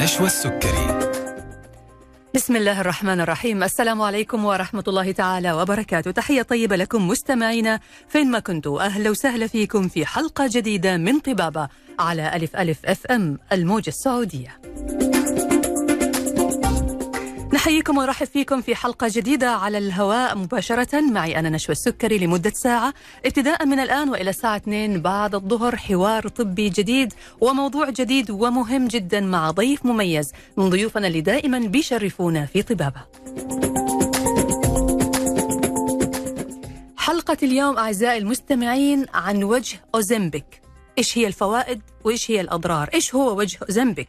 نشوى السكري. بسم الله الرحمن الرحيم. السلام عليكم ورحمة الله تعالى وبركاته. تحية طيبة لكم مستمعينا فين ما كنتوا. أهلا وسهلا فيكم في حلقة جديدة من طبابة على ألف ألف FM الموجة السعودية. نحييكم ونرحب فيكم في حلقة جديدة على الهواء. مباشرة معي أنا نشوى السكري لمدة ساعة. ابتداء من الآن وإلى الساعة 2 بعد الظهر حوار طبي جديد وموضوع جديد ومهم جدا مع ضيف مميز. من ضيوفنا اللي دائما بيشرفونا في طبابة. حلقة اليوم أعزائي المستمعين عن وجه أوزمبيك. إيش هي الفوائد وإيش هي الأضرار؟ إيش هو وجه أوزمبيك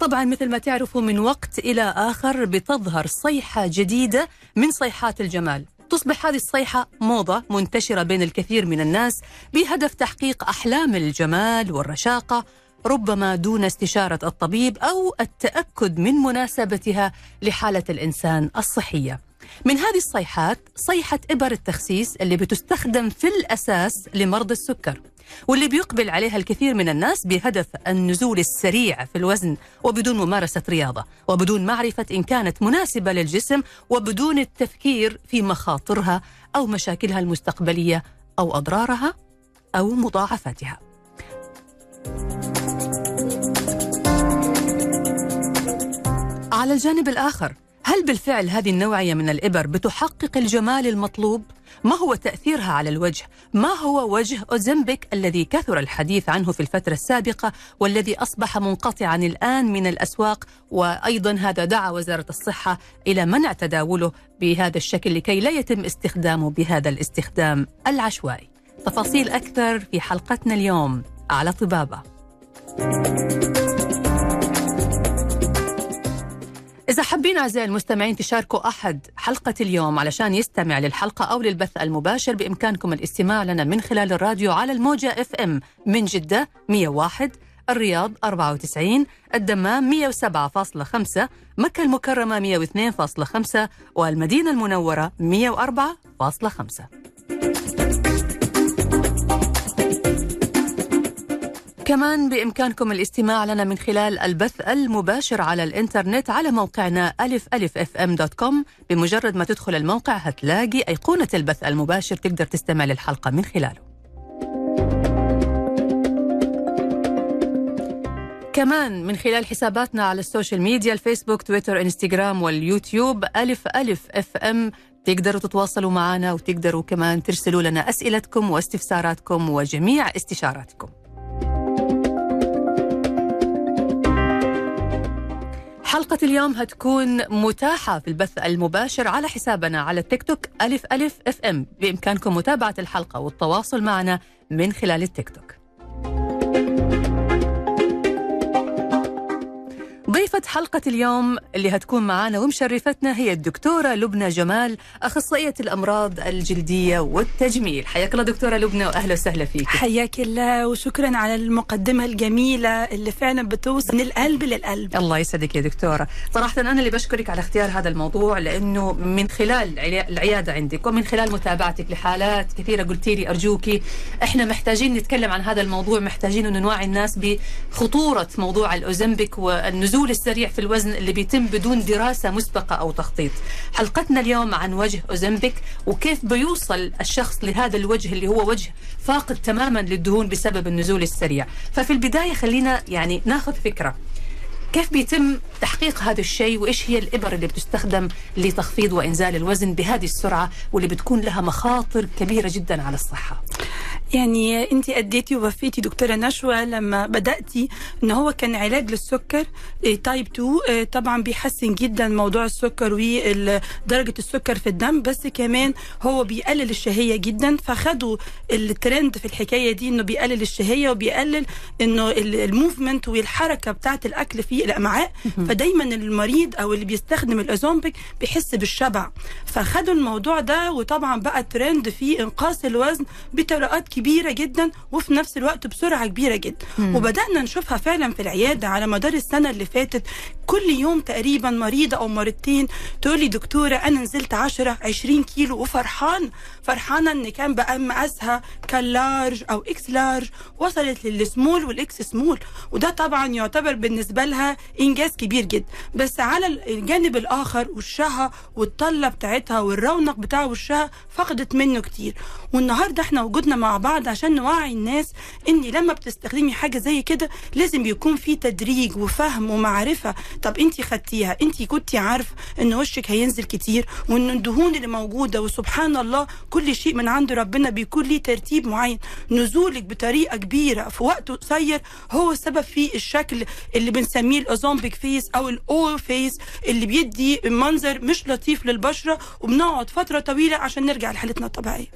طبعا مثل ما تعرفوا من وقت إلى آخر بتظهر صيحة جديدة من صيحات الجمال. تصبح هذه الصيحة موضة منتشرة بين الكثير من الناس بهدف تحقيق أحلام الجمال والرشاقة ربما دون استشارة الطبيب أو التأكد من مناسبتها لحالة الإنسان الصحية. من هذه الصيحات صيحة إبر التخسيس اللي بتستخدم في الأساس لمرضى السكر. واللي بيقبل عليها الكثير من الناس بهدف النزول السريع في الوزن وبدون ممارسة رياضة وبدون معرفة إن كانت مناسبة للجسم وبدون التفكير في مخاطرها أو مشاكلها المستقبلية أو أضرارها أو مضاعفاتها. على الجانب الآخر هل بالفعل هذه النوعية من الإبر بتحقق الجمال المطلوب؟ ما هو تأثيرها على الوجه؟ ما هو وجه أوزمبيك الذي كثر الحديث عنه في الفترة السابقة والذي أصبح منقطعا الآن من الأسواق وأيضا هذا دعا وزارة الصحة إلى منع تداوله بهذا الشكل لكي لا يتم استخدامه بهذا الاستخدام العشوائي تفاصيل أكثر في حلقتنا اليوم على طبابة إذا حابين أعزائي المستمعين تشاركوا أحد حلقة اليوم علشان يستمع للحلقة أو للبث المباشر بإمكانكم الاستماع لنا من خلال الراديو على الموجة إف إم من جدة 101 الرياض 94 الدمام 107.5 مكة المكرمة 102.5 والمدينة المنورة 104.5 كمان بإمكانكم الاستماع لنا من خلال البث المباشر على الإنترنت على موقعنا ألف ألف FM dot com. بمجرد ما تدخل الموقع هتلاقي أيقونة البث المباشر تقدر تستمع للحلقة من خلاله. كمان من خلال حساباتنا على ال social media الفيسبوك تويتر إنستغرام واليوتيوب ألف ألف FM تقدروا تتواصلوا معنا وتقدروا كمان ترسلوا لنا أسئلتكم واستفساراتكم وجميع استشاراتكم. حلقة اليوم هتكون متاحة في البث المباشر على حسابنا على التيك توك ألف ألف FM. بإمكانكم متابعة الحلقة والتواصل معنا من خلال التيك توك. ضيفة حلقة اليوم اللي هتكون معانا ومشرفتنا هي الدكتورة لبنى جمال أخصائية الأمراض الجلدية والتجميل. حياك الله دكتورة لبنى وأهلا وسهلا فيك. حياك الله وشكرا على المقدمة الجميلة اللي فعلا بتوصل من القلب للقلب. الله يسعدك يا دكتورة. صراحة أنا اللي بشكرك على اختيار هذا الموضوع لأنه من خلال العيادة عندك ومن خلال متابعتك لحالات كثيرة قلتي لي أرجوكي إحنا محتاجين نتكلم عن هذا الموضوع محتاجين أن نوعي الناس بخطورة موضوع الأوزمبيك والنزول السريع في الوزن اللي بيتم بدون دراسة مسبقة أو تخطيط. حلقتنا اليوم عن وجه أوزمبيك وكيف بيوصل الشخص لهذا الوجه اللي هو وجه فاقد تماما للدهون بسبب النزول السريع. ففي البداية خلينا يعني ناخذ فكرة. كيف بيتم تحقيق هذا الشيء وإيش هي الابر اللي بتستخدم لتخفيض وإنزال الوزن بهذه السرعة واللي بتكون لها مخاطر كبيرة جدا على الصحة؟ يعني انت أديتي ووفيتي دكتورة نشوى لما بدأتي إن هو كان علاج للسكر type 2 طبعا بيحسن جدا موضوع السكر ودرجة السكر في الدم بس كمان هو بيقلل الشهية جدا فخدوا الترند في الحكاية دي إنه بيقلل الشهية وبيقلل إنه ال movement والحركة بتاعه الأكل في الأمعاء. فدايما المريض أو اللي بيستخدم الأوزومبيك بيحس بالشبع. فخدوا الموضوع ده وطبعا بقى ترند في إنقاص الوزن بطريقات كبيرة كبيرة جدا وفي نفس الوقت بسرعة كبيرة جدا. وبدأنا نشوفها فعلا في العيادة على مدار السنة اللي فاتت. كل يوم تقريبا مريضة أو مريضتين تقول لي دكتورة أنا نزلت 10 20 كيلو وفرحان. فرحانة إن كان بقى مقاسها كان large أو X large وصلت لل small وال X small. وده طبعا يعتبر بالنسبة لها إنجاز كبير جدا. بس على الجانب الآخر وشها والطلة بتاعتها والرونق بتاع وشها فقدت منه كتير. والنهاردة إحنا وجودنا مع بعض عشان نوعي الناس ان لما بتستخدمي حاجة زي كده لازم يكون في تدريج وفهم ومعرفة. طب انت خدتيها انت كنتي عارفه إن وشك هينزل كتير وإن الدهون اللي موجودة وسبحان الله كل شيء من عند ربنا بيكون ليه ترتيب معين. نزولك بطريقة كبيرة في وقت قصير هو السبب في الشكل اللي بنسميه الأوزومبيك face أو ال old face اللي بيدي منظر مش لطيف للبشرة وبنقعد فترة طويلة عشان نرجع لحالتنا الطبيعية.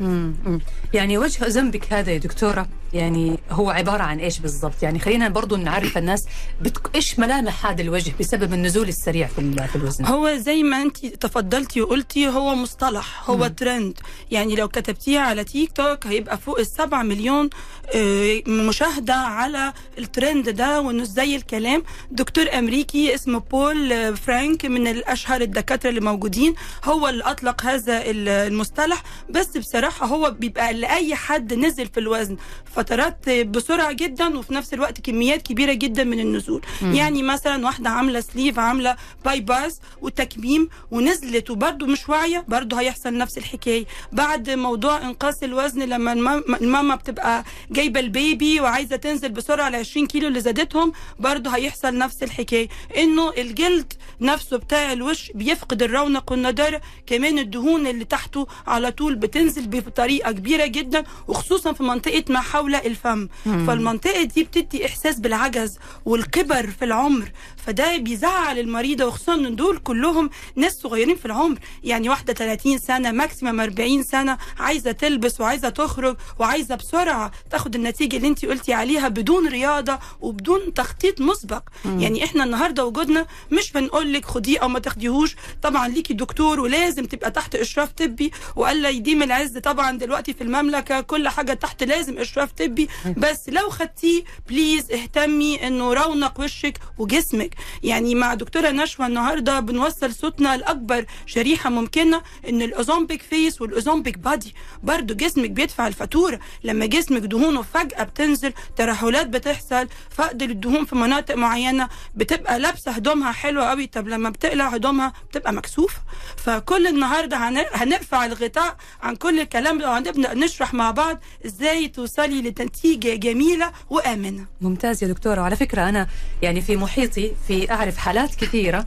يعني وجه أوزمبيك هذا يا دكتورة؟ يعني هو عبارة عن إيش بالضبط؟ يعني خلينا برضو نعرف الناس بتك... إيش ملامح هذا الوجه بسبب النزول السريع في ال- في الوزن؟ هو زي ما أنت تفضلتي وقلتي هو مصطلح هو ترند يعني لو كتبتيه على تيك توك هيبقى فوق السبعة مليون آه، مشاهدة على الترند ده وإنه زي الكلام. دكتور أمريكي اسمه بول آه، فرانك من الأشهر الدكاترة اللي موجودين. هو اللي أطلق هذا ال- المصطلح. بس بصراحة هو بيبقى لأي حد نزل في الوزن. فترات بسرعة جدا وفي نفس الوقت كميات كبيرة جدا من النزول. يعني مثلا واحدة عاملة sleeve عاملة bypass وتكميم ونزلت وبرده مش واعية برده هيحصل نفس الحكاية. بعد موضوع إنقاص الوزن لما المام- الماما بتبقى جايبة البيبي وعايزة تنزل بسرعة ل 20 كيلو اللي زادتهم برده هيحصل نفس الحكاية. إنه الجلد نفسه بتاع الوش بيفقد الرونق والنضارة. كمان الدهون اللي تحته على طول بتنزل بطريقة كبيرة جدا وخصوصا في منطقة ما حول الفم. فالمنطقة دي بتدي إحساس بالعجز والكبر في العمر. فده بيزعل المريضة وخصوصا إن دول كلهم ناس صغيرين في العمر. يعني واحدة 30 سنة maximum 40 سنة عايزة تلبس وعايزة تخرج وعايزة بسرعة تاخد النتيجة اللي انت قلتي عليها بدون رياضة وبدون تخطيط مسبق. يعني إحنا النهاردة وجودنا مش بنقول لك خديه أو ما تاخديهوش. طبعا ليكي دكتور ولازم تبقى تحت إشراف طبي والله يديم العز طبعا دلوقتي في المملكة كل حاجة تحت لازم إشراف طبي. بس لو خدتيه please اهتمي إنه رونق وشك وجسمك. يعني مع دكتورة نشوى النهارده بنوصل صوتنا لاكبر شريحة ممكنة إن الاوزومبيك face والاوزومبيك body. برضو جسمك بيدفع الفاتورة. لما جسمك دهونه فجأة بتنزل ترهلات بتحصل فقد للدهون في مناطق معينة بتبقى لابسة هدومها حلوة قوي. طب لما بتقلع هدومها بتبقى مكسوفة. فكل النهارده هن- هنرفع الغطاء عن كل الكلام ده وهنبدا نشرح مع بعض إزاي توصلي لنتيجه جميلة وآمنة. ممتاز يا دكتورة. وعلى فكرة أنا يعني في محيطي في أعرف حالات كثيرة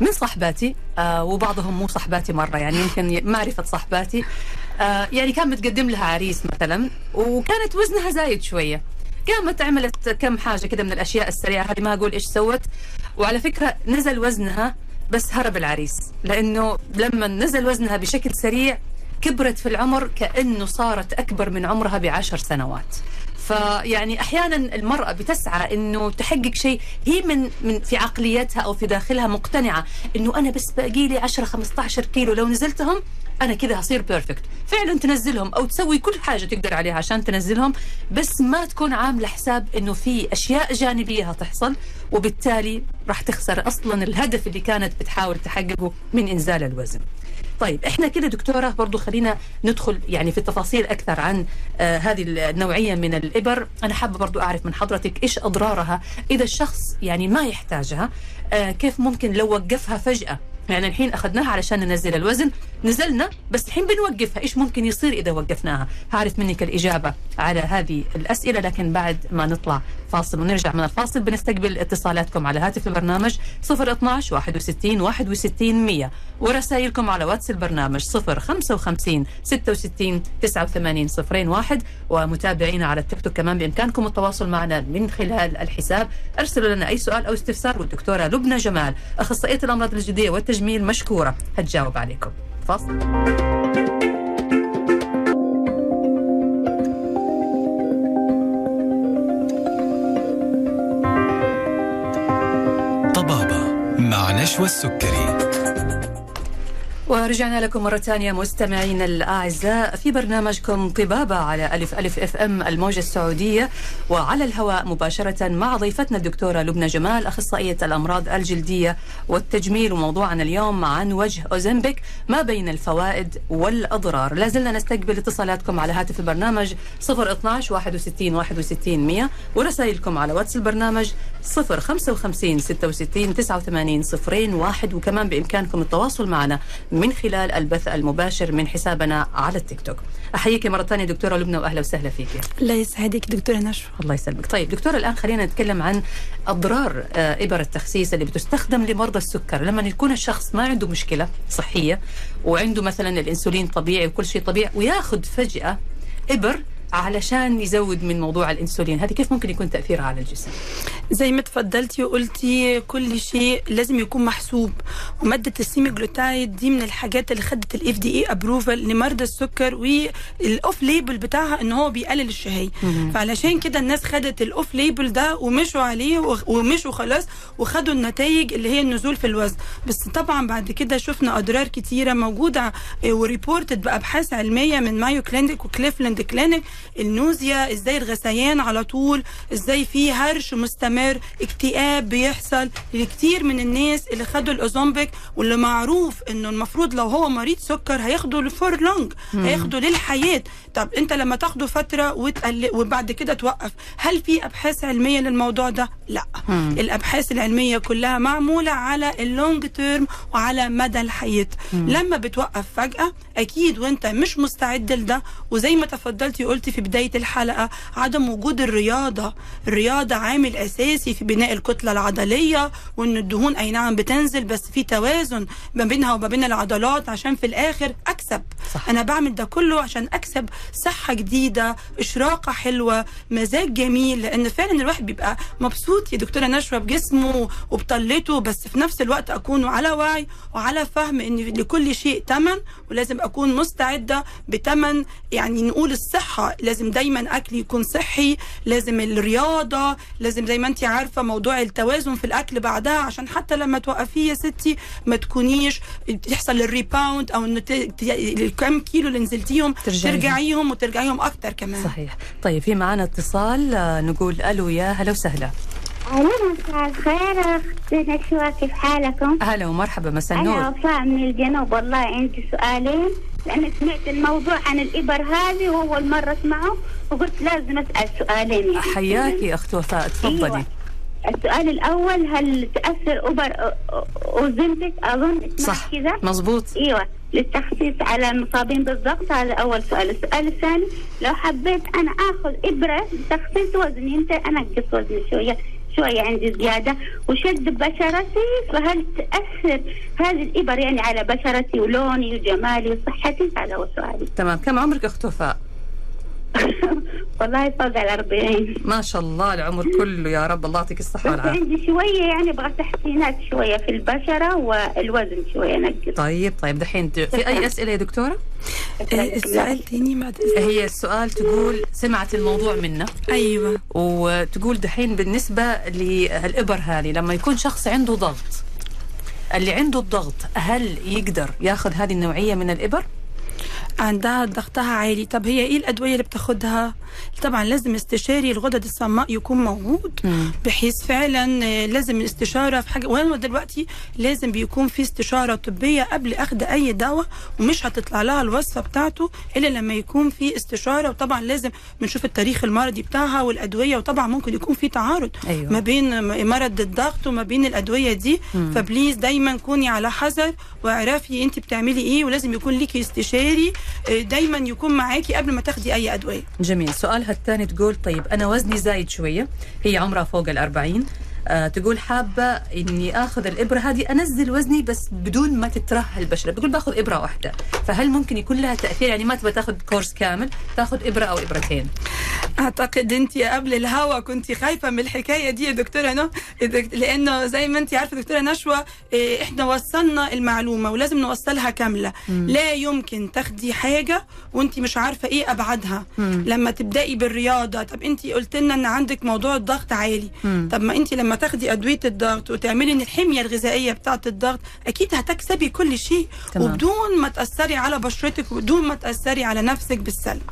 من صحباتي آه وبعضهم مو صحباتي مرة يعني يمكن معرفة صحباتي. آه يعني كان متقدم لها عريس مثلا وكانت وزنها زايد شوية. قامت عملت كم حاجة كده من الأشياء السريعة هذه ما أقول إيش سوت. وعلى فكرة نزل وزنها بس هرب العريس لأنه لما نزل وزنها بشكل سريع كبرت في العمر كأنه صارت أكبر من عمرها بعشر سنوات. فيعني أحيانا المرأة بتسعى إنه تحقق شيء. هي من من في عقليتها أو في داخلها مقتنعة إنه أنا بس باقي لي 10 15 كيلو. لو نزلتهم أنا كذا هصير بيرفكت فعلا تنزلهم أو تسوي كل حاجة تقدر عليها عشان تنزلهم بس ما تكون عاملة حساب إنه في أشياء جانبية هتحصل وبالتالي راح تخسر أصلا الهدف اللي كانت بتحاول تحققه من إنزال الوزن. طيب إحنا كده دكتورة برضو خلينا ندخل يعني في التفاصيل أكثر عن آه هذه النوعية من الإبر. أنا حابة برضو أعرف من حضرتك إيش أضرارها إذا الشخص يعني ما يحتاجها آه كيف ممكن لو وقفها فجأة يعني الحين أخذناها علشان ننزل الوزن. نزلنا بس الحين بنوقفها. إيش ممكن يصير إذا وقفناها؟ هعرف منك الاجابه على هذه الأسئلة لكن بعد ما نطلع فاصل ونرجع من الفاصل بنستقبل اتصالاتكم على هاتف البرنامج 012 61 61 100 ورسائلكم على واتس البرنامج 055 66 89 01 ومتابعينا على التيك توك كمان بإمكانكم التواصل معنا من خلال الحساب. ارسلوا لنا أي سؤال أو استفسار والدكتورة لبنى جمال أخصائية الأمراض الجلديه مشكورة. هتجاوب عليكم. فاصل طبابة مع نشوى السكري. ورجعنا لكم مرة ثانية مستمعينا الأعزاء في برنامجكم طبابة على ألف ألف FM الموجة السعودية وعلى الهواء مباشرة مع ضيفتنا الدكتورة لبنى جمال أخصائية الأمراض الجلدية والتجميل. وموضوعنا اليوم عن وجه أوزمبيك ما بين الفوائد والأضرار. لازلنا نستقبل اتصالاتكم على هاتف البرنامج 012 61 61 100 ورسائلكم على واتس البرنامج 055 66 89 صفرين واحد. وكمان بإمكانكم التواصل معنا من خلال البث المباشر من حسابنا على التيك توك. أحييك مرة ثانية دكتورة لبنى وأهلا وسهلا فيك. الله يسعدك دكتورة نشوى. الله يسلمك. طيب دكتورة الآن خلينا نتكلم عن أضرار آه، إبر التخسيس اللي بتستخدم لمرضى السكر. لما يكون الشخص ما عنده مشكلة صحية وعنده مثلا الإنسولين طبيعي وكل شيء طبيعي وياخذ فجأة إبر علشان يزود من موضوع الإنسولين. هذه كيف ممكن يكون تأثيرها على الجسم؟ زي ما تفضلتي وقلتي كل شيء لازم يكون محسوب. ومادة ال semaglutide دي من الحاجات اللي خدت ال FDA approval لمرضى السكر وال off label بتاعها إن هو بيقلل الشهية. فعلشان كده الناس خدت ال off label ده ومشوا عليه ومشوا خلاص وخدوا النتائج اللي هي النزول في الوزن. بس طبعا بعد كده شفنا أضرار كتيرة موجودة و reported بأبحاث علمية من مايو كلينيك وكليفلاند كلينيك ال nausea إزاي الغثيان على طول إزاي في هرش مستمر اكتئاب بيحصل لكتير من الناس اللي خدوا الاوزومبيك واللي معروف إنه المفروض لو هو مريض سكر هياخده ل lifelong هياخده للحياة. طب أنت لما تاخده فترة وتقل وبعد كده توقف هل في أبحاث علمية للموضوع ده؟ لا. مم. الأبحاث العلمية كلها معمولة على ال long term وعلى مدى الحياة. لما بتوقف فجأة أكيد وأنت مش مستعد لده وزي ما تفضلتي قلتي في بداية الحلقة عدم وجود الرياضة الرياضة عامل أساسي في بناء الكتلة العضلية وإن الدهون أي نعم بتنزل بس في توازن ما بينها وما بين العضلات عشان في الآخر أكسب صح. أنا بعمل ده كله عشان أكسب صحة جديدة إشراقة حلوة مزاج جميل لأن فعلا الواحد بيبقى مبسوط يا دكتورة نشوى بجسمه وبطلته بس في نفس الوقت أكون على وعي وعلى فهم إن لكل شيء ثمن ولازم أكون مستعدة بثمن يعني نقول الصحة لازم دايما أكل يكون صحي لازم الرياضة لازم زي ما انت عارفة موضوع التوازن في الأكل بعدها عشان حتى لما توقفيه يا ستي ما تكونيش تحصل الريباوند أو ان الكم كيلو اللي نزلتيهم ترجعيهم. وترجعيهم أكتر كمان. صحيح. طيب في معنا اتصال آه، نقول ألو يا هلا وسهلا. أهلا مساء الخير أختي نشوى كيف حالكم؟ أهلا ومرحبا مساء النور. أنا وفاء من الجنوب والله عندي سؤالين. لأن سمعت الموضوع عن الإبر هذه وأول مرة أسمعه وقلت لازم أسأل سؤالين يعني. حياكي أخت وفاء تفضلي. أيوة. السؤال الأول هل تأثر أوبر أوزنتك؟ أظن صح كذا؟ مظبوط. أيوه للتخسيس على المصابين بالضغط هذا أول سؤال، السؤال الثاني لو حبيت أنا آخذ إبرة لتخسيس وزني انت أنقص وزني شوية. شوية عندي زيادة وشد بشرتي فهل تأثر هذه الإبر يعني على بشرتي ولوني وجمالي وصحتي هذا هو سؤالي تمام كم عمرك أخت وفاء؟ والله فوق الأربعين ما شاء الله العمر كله يا رب. الله يعطيك الصحة والعافية. عندي شوية يعني أبغى تحسينات شوية في البشرة والوزن شوية نقص طيب طيب دحين في أي أسئلة يا دكتورة؟ السؤال تاني إذنك. هي السؤال تقول سمعت الموضوع منا أيوه. وتقول دحين بالنسبة للإبر هذه لما يكون شخص عنده ضغط اللي عنده الضغط هل يقدر ياخذ هذه النوعية من الإبر؟ عندها ضغطها عالي طب هي إيه الأدوية اللي بتاخدها طبعا لازم استشاري الغدد الصماء يكون موجود. بحيث فعلا آه، لازم الاستشاره في حاجة وأنا دلوقتي لازم بيكون في استشارة طبية قبل أخذ أي دواء ومش هتطلع لها الوصفة بتاعته إلا لما يكون في استشارة وطبعا لازم بنشوف التاريخ المرضي بتاعها والأدوية وطبعا ممكن يكون في تعارض أيوة. ما بين مرض الضغط وما بين الأدوية دي مم. فبليز دايما كوني على حذر واعرفي انت بتعملي إيه ولازم يكون ليكي استشاري دايما يكون معاكي قبل ما تاخدي أي أدوية. جميل. سؤالها الثاني تقول طيب أنا وزني زايد شوية هي عمرها فوق الأربعين. آه تقول حابة إني آخذ الإبرة هذه أنزل وزني بس بدون ما تترهل البشرة. بتقول باخذ إبرة واحدة. فهل ممكن يكون لها تأثير؟ يعني ما تبغى تاخذ كورس كامل تاخذ إبرة أو إبرتين. أعتقد أنت قبل الهوا كنت خايفة من الحكاية دي يا دكتورة نو لأنه زي ما أنت عارفة دكتورة نشوى إيه، إحنا وصلنا المعلومة ولازم نوصلها كاملة. لا يمكن تاخدي حاجة وأنت مش عارفة إيه ابعادها مم. لما تبدأي بالرياضة طب أنت قلت لنا إن عندك موضوع الضغط عالي. مم. طب ما أنت لما لما تاخدي أدوية الضغط وتعملي الحمية الغذائية بتاعة الضغط أكيد هتكسبي كل شيء. تمام. وبدون ما تأثري على بشرتك وبدون ما تأثري على نفسك بالسلب.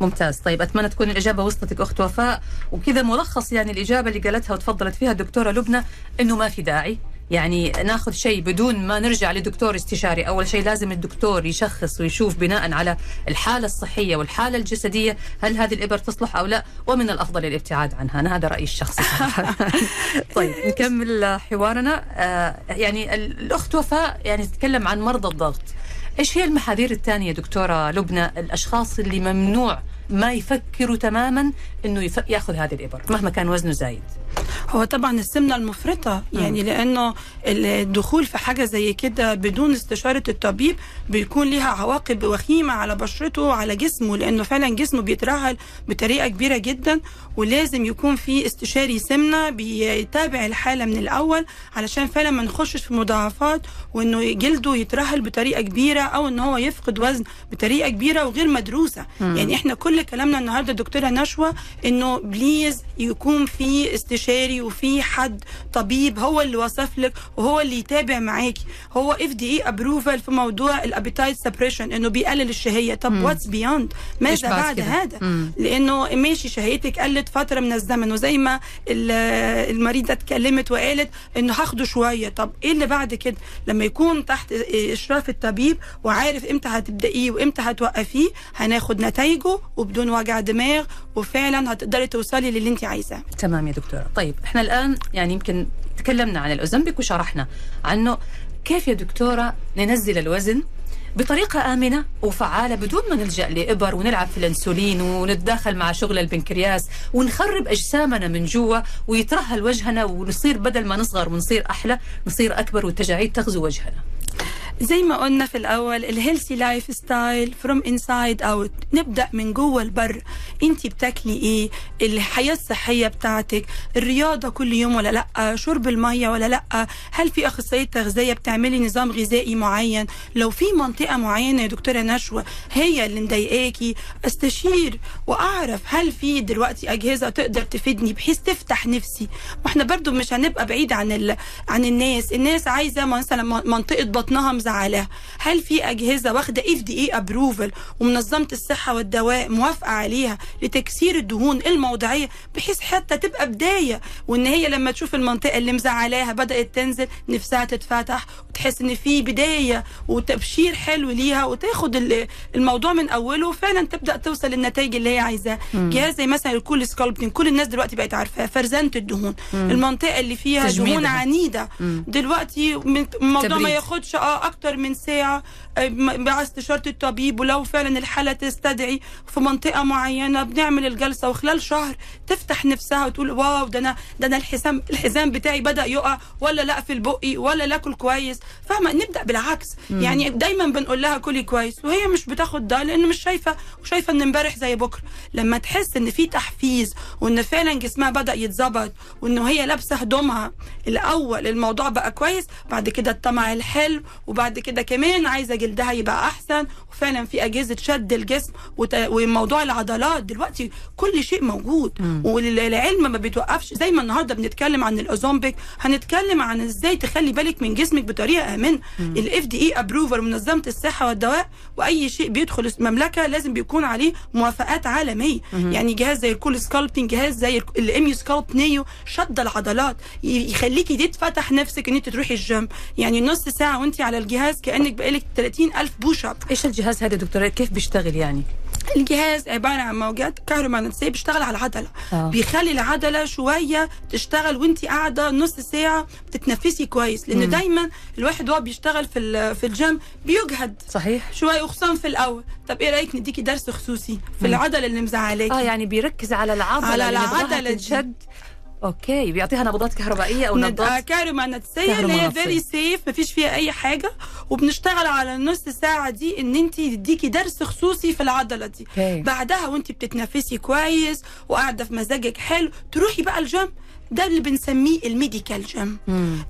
ممتاز. طيب أتمنى تكون الإجابة وصلتك أخت وفاء. وكذا ملخص يعني الإجابة اللي قالتها وتفضلت فيها الدكتورة لبنى إنه ما في داعي. يعني ناخذ شيء بدون ما نرجع لدكتور استشاري. أول شيء لازم الدكتور يشخص ويشوف بناء على الحالة الصحية والحالة الجسدية هل هذه الإبر تصلح أو لا ومن الأفضل الابتعاد عنها. أنا هذا رأيي الشخصي طيب نكمل حوارنا. آه يعني الأخت وفاء يعني تتكلم عن مرضى الضغط. إيش هي المحاذير الثانية دكتورة لبنى؟ الأشخاص اللي ممنوع ما يفكروا تماما إنه. يأخذ هذه الإبر مهما كان وزنه زايد. هو طبعا السمنة المفرطة يعني لأنه الدخول في حاجة زي كده بدون استشارة الطبيب بيكون لها عواقب وخيمة على بشرته وعلى جسمه لأنه فعلا جسمه بيترهل بطريقة كبيرة جدا ولازم يكون في استشاري سمنة بيتابع الحالة من الأول علشان فعلا ما نخشش في مضاعفات وإنه جلده يترهل بطريقة كبيرة أو إن هو يفقد وزن بطريقة كبيرة وغير مدروسة مم. يعني إحنا كل كلامنا النهارده دكتورة نشوى إنه please يكون في استشاري وفي حد طبيب هو اللي وصف لك وهو اللي يتابع معاكي هو FDA approval في موضوع ال appetite suppression إنه بيقلل الشهية. طب. What's beyond ماذا بعد كده؟ هذا؟ مم. لأنه ماشي شهيتك قلت فترة من الزمن وزي ما ال- المريضة اتكلمت وقالت إنه هاخده شوية. طب إيه اللي بعد كده؟ لما يكون تحت إشراف الطبيب وعارف إمتى هتبدأيه وإمتى هتوقفيه هناخد نتائجه وبدون وجع دماغ وفعلا هتقدري توصلي للي انت عايزاه. تمام يا دكتورة. طيب إحنا الآن يعني يمكن تكلمنا عن الأوزمبيك وشرحنا عنه. كيف يا دكتورة ننزل الوزن بطريقة آمنة وفعالة بدون ما نلجأ لإبر ونلعب في الأنسولين ونتداخل مع شغل البنكرياس ونخرب أجسامنا من جوا ويترهل وجهنا ونصير بدل ما نصغر ونصير أحلى نصير أكبر والتجاعيد تغزو وجهنا. زي ما قلنا في الأول ال healthy lifestyle from inside out نبدأ من جوه لبره. انت بتاكلي إيه؟ الحياة الصحية بتاعتك. الرياضة كل يوم ولا لأ؟ شرب المية ولا لأ؟ هل في أخصائية تغذية بتعملي نظام غذائي معين؟ لو في منطقة معينة يا دكتورة نشوى هي اللي مضايقاكي استشير وأعرف هل في دلوقتي أجهزة تقدر تفيدني بحيث تفتح نفسي. وإحنا برضو مش هنبقى بعيد عن ال... عن الناس. الناس عايزة مثلا منطقة بطنها مزعلاها هل في أجهزة واخدة FDA approval ومنظمة الصحة والدواء موافقة عليها لتكسير الدهون الموضعية بحيث حتى تبقى بداية؟ وإن هي لما تشوف المنطقة اللي مزعلاها بدأت تنزل نفسها تتفتح وتحس إن في بداية وتبشير حلو ليها وتاخد ال- الموضوع من أوله وفعلا تبدأ توصل للنتائج اللي هي عايزاه جهاز زي مثلا الكول سكالبتنج كل الناس دلوقتي بقت عارفاه فرزنه الدهون. المنطقة اللي فيها دهون ده. عنيدة. مم. دلوقتي الموضوع. ما ياخدش آه أكتر من ساعة مع استشارة الطبيب ولو فعلا الحالة تستدعي في منطقة معينة بنعمل الجلسة وخلال شهر تفتح نفسها وتقول واو ده أنا ده أنا الحزام الحزام بتاعي بدأ يقع ولا لا في البقي ولا لا أكل كويس. فاهمة؟ نبدأ بالعكس. يعني دايما بنقول لها كلي كويس وهي مش بتاخد ده لأن مش شايفه وشايفة ان امبارح زي بكرة. لما تحس إن في تحفيز وإن فعلا جسمها بدأ يتظبط وانه هي لابسة هدومها الأول الموضوع بقى كويس بعد كده الطمع الحلو وبعد كده كمان عايزة جلدها يبقى أحسن. وفعلا في أجهزة شد الجسم. وموضوع العضلات دلوقتي كل شيء موجود. والعلم ما بيتوقفش. زي ما النهارده بنتكلم عن الاوزومبيك هنتكلم عن إزاي تخلي بالك من جسمك بطريقة آمنة. ال FDA approval منظمه الصحة والدواء وأي شيء بيدخل المملكه لازم بيكون عليه موافقات عالمية. يعني جهاز زي ال CoolSculpting جهاز زي ال Emsculpt Neo شد العضلات. يخليكي تتفتح نفسك إن أنت تروحي الجيم يعني نص ساعة وأنت على الجهاز كأنك بقالك 30 ألف push up إيش الجهاز هذا دكتورة؟ كيف بيشتغل يعني؟ الجهاز عبارة عن موجات كهرومغناطيسية بيشتغل على العضلة. آه. بيخلي العضلة شوية تشتغل وانت قاعدة نص ساعة بتتنفسي كويس مم. دايما الواحد وهو بيشتغل في في الجيم بيجهد. صحيح. شوية وخصوصا في الأول. طب إيه رأيك نديكي درس خصوصي في مم. العضلة اللي مزعلاكي؟ آه يعني بيركز على العضلة على نبغاها العضلة دي. okay بيعطيها نبضات كهربائية أو ند- آه، نبضات كهرومغناطيسيه اللي هي. very safe مفيش فيها أي حاجة وبنشتغل على النص ساعة دي إن أنت تديكي درس خصوصي في العضلة دي okay. بعدها وأنت بتتنفسي كويس وقاعدة في مزاجك حلو تروحي بقى الجيم ده اللي بنسميه ال medical gym.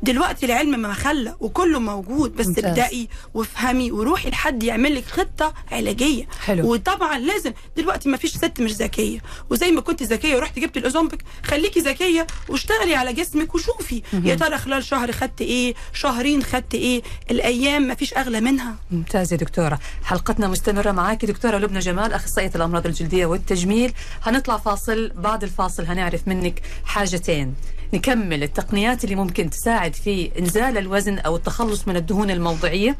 دلوقتي العلم ما خلى وكله موجود بس. ابدأي وافهمي وروحي لحد يعمل لك خطة علاجية. حلو. وطبعا لازم دلوقتي ما فيش ست مش ذكية. وزي ما كنت ذكية ورحت جبت الأوزومبيك خليكي ذكية واشتغلي على جسمك وشوفي. يا ترى خلال شهر خدت إيه؟ شهرين خدت إيه؟ الأيام ما فيش أغلى منها. ممتاز يا دكتورة. حلقتنا مستمرة معاكي دكتورة لبنى جمال أخصائية الأمراض الجلدية والتجميل. هنطلع فاصل بعد الفاصل هنعرف منك حاجتين. time. نكمل التقنيات اللي ممكن تساعد في إنزال الوزن أو التخلص من الدهون الموضعية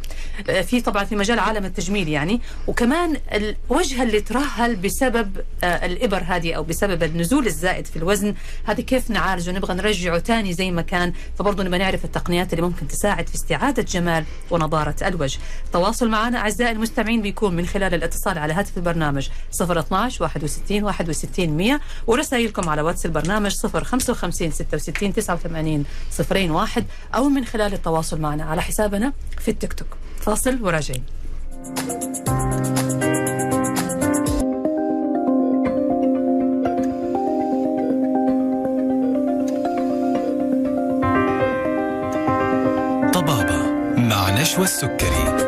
آه، في طبعا في مجال عالم التجميل يعني. وكمان الوجه اللي ترهل بسبب آه، الإبر هذه أو بسبب النزول الزائد في الوزن هذه كيف نعالجه؟ نبغى نرجعه تاني زي ما كان. فبرضه نبغى نعرف التقنيات اللي ممكن تساعد في استعادة جمال ونضارة الوجه. التواصل معنا أعزائي المستمعين بيكون من خلال الاتصال على هاتف البرنامج 012 61 61 100 ورسائلكم على واتس البرنامج 055 66 89 01 أو من خلال التواصل معنا على حسابنا في التيك توك. فاصل وراجعين. طبابة مع نشوى السكري.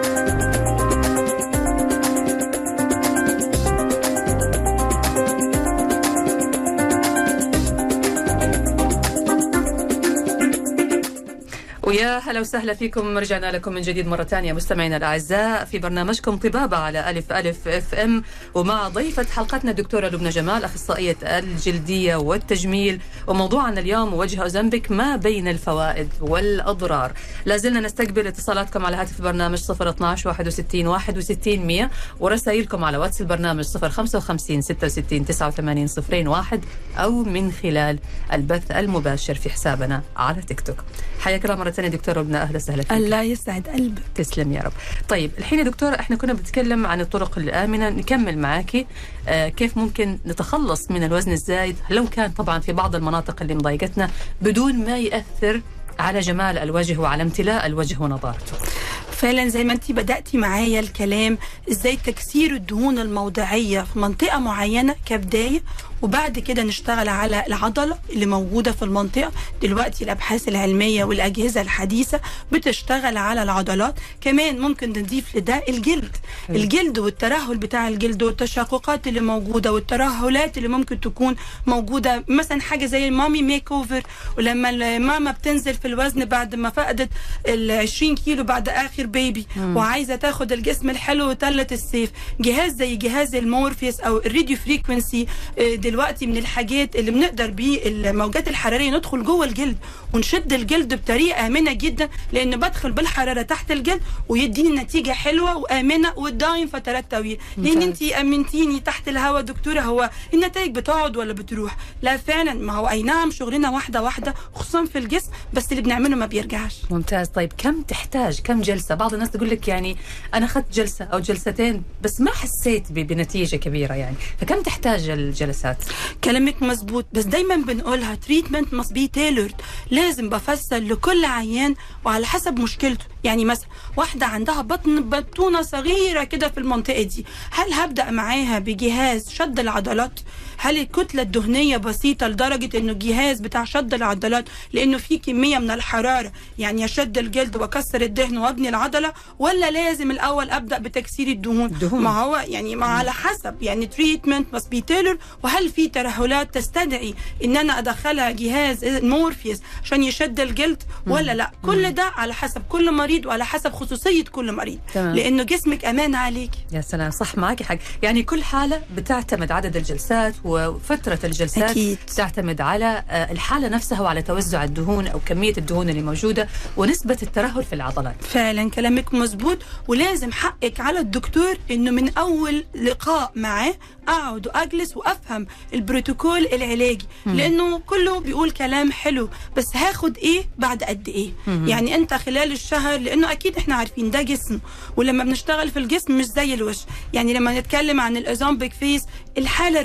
ويا هلا وسهلا فيكم. رجعنا لكم من جديد مرة ثانية. مستمعينا الأعزاء في برنامجكم طبابة على ألف ألف FM. ومع ضيفة حلقتنا الدكتورة لبنى جمال أخصائية الجلدية والتجميل وموضوعنا اليوم وجه أوزمبيك ما بين الفوائد والأضرار. لازلنا نستقبل اتصالاتكم على هاتف البرنامج 012 61 61 100 ورسائلكم على واتس البرنامج 055 66 89 01 أو من خلال البث المباشر في حسابنا على تيك توك. حياك الله مرة ثانية دكتورة لبنى أهلا وسهلا فيك. الله يسعد قلبك. تسلم يا رب. طيب الحين يا دكتورة إحنا كنا بنتكلم عن الطرق الآمنة. نكمل معاكي. آه كيف ممكن نتخلص من الوزن الزايد؟ لو كان طبعا في بعض المناطق اللي مضايقتنا بدون ما يأثر على جمال الوجه وعلى امتلاء الوجه ونضارته فعلا زي ما انت بدأتي معايا الكلام إزاي تكسير الدهون الموضعية في منطقة معينة كبداية وبعد كده نشتغل على العضلة اللي موجودة في المنطقة. دلوقتي الأبحاث العلمية والأجهزة الحديثة بتشتغل على العضلات. كمان ممكن نضيف لده الجلد. الجلد والترهل بتاع الجلد والتشققات اللي موجودة والترهلات اللي ممكن تكون موجودة. مثلا حاجة زي ال mommy makeover ولما الماما بتنزل في الوزن بعد ما فقدت ال 20 كيلو بعد آخر baby وعايزة تاخد الجسم الحلو وتلة السيف. جهاز زي جهاز المورفيوس أو ال radio frequency دلوقتي من الحاجات اللي بنقدر بيه الموجات الحرارية ندخل جوه الجلد ونشد الجلد بطريقة آمنة جدا لأن بدخل بالحرارة تحت الجلد ويديني نتيجة حلوة وآمنة وتدايم فترات لأن ممتاز. انت آمنتيني تحت الهوا دكتورة هو النتائج بتقعد ولا بتروح؟ لا فعلا ما هو أي نعم شغلنا واحدة واحدة خصوصا في الجسم بس اللي بنعمله ما بيرجعش. ممتاز. طيب كم تحتاج؟ كم جلسة؟ بعض الناس تقول لك يعني أنا أخذت جلسة أو جلستين بس ما حسيت ب- بنتيجة كبيرة يعني. فكم تحتاج الجلسات؟ كلامك مظبوط بس دايما بنقولها تريتمنت must be tailored. لازم بفسر لكل عيان وعلى حسب مشكلته. يعني مثلا واحدة عندها بطن بطونة صغيرة كده في المنطقة دي هل هبدأ معاها بجهاز شد العضلات؟ هل الكتلة الدهنية بسيطة لدرجة إنه الجهاز بتاع شد العضلات؟ لأنه في كمية من الحرارة يعني اشد الجلد واكسر الدهن وابني العضلة ولا لازم الأول أبدأ بتكسير الدهون؟ الدهون. ما هو يعني ما على حسب يعني treatment must be tailored. وهل في ترهلات تستدعي إن أنا أدخلها جهاز مورفيوس عشان يشد الجلد؟ ولا لا؟ كل ده على حسب كل مريض وعلى حسب خصوصية كل مريض. تمام. لأنه جسمك أمان عليك. يا سلام صح معك حق. يعني كل حالة بتعتمد عدد الجلسات وفترة الجلسات أكيد. تعتمد على آه، الحالة نفسها وعلى توزع الدهون أو كمية الدهون اللي موجودة ونسبة الترهل في العضلات. فعلا كلامك مظبوط ولازم حقك على الدكتور إنه من أول لقاء معاه أقعد وأجلس وأفهم البروتوكول العلاجي لأنه كله بيقول كلام حلو بس هاخد إيه بعد قد إيه؟ يعني أنت خلال الشهر لأنه أكيد إحنا عارفين ده جسم ولما بنشتغل في الجسم مش زي الوش. يعني لما نتكلم عن الأوزمبيك face الحالة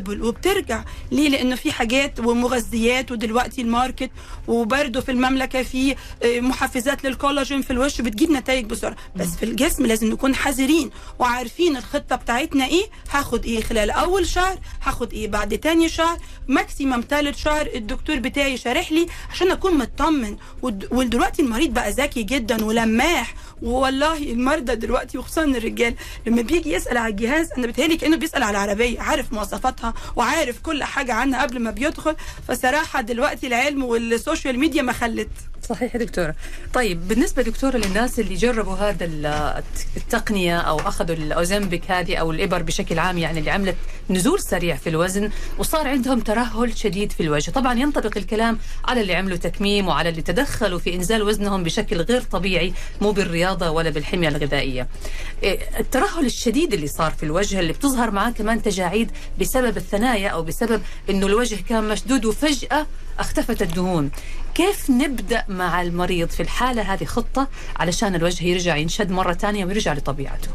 reversible وبترجع. ليه؟ لأنه في حاجات ومغذيات ودلوقتي ال market وبرده في المملكة في آه، محفزات للكولاجين في الوش بتجيب نتائج بسرعة. بس في الجسم لازم نكون حذرين وعارفين الخطة بتاعتنا إيه هاخد إيه خلال أول شهر هاخد إيه بعد تاني شهر ماكسيمم تالت شهر الدكتور بتاعي شارح لي عشان أكون مطمن. ود- ودلوقتي المريض بقى ذكي جدا ولماح. والله المرضى دلوقتي وخصوصا الرجال لما بيجي يسأل على الجهاز أنا بتهيألي كأنه بيسأل على العربية عارف مواصفاتها؟ وعارف كل حاجة عنها قبل ما بيدخل فصراحة دلوقتي العلم والسوشيال ميديا ما خلت. صحيح يا دكتورة طيب بالنسبة دكتورة للناس اللي جربوا هذا ال- التقنية أو أخذوا الأوزمبيك هذه أو الإبر بشكل عام يعني اللي عملت نزول سريع في الوزن وصار عندهم ترهل شديد في الوجه. طبعا ينطبق الكلام على اللي عملوا تكميم وعلى اللي تدخلوا في إنزال وزنهم بشكل غير طبيعي مو بالرياضة ولا بالحمية الغذائية. إيه، الترهل الشديد اللي صار في الوجه اللي بتظهر معاه كمان تجاعيد بسبب الثنايا أو بسبب أنه الوجه كان مشدود وفجأة اختفت الدهون. كيف نبدأ مع المريض في الحالة هذه خطة علشان الوجه يرجع ينشد مرة تانية ويرجع لطبيعته؟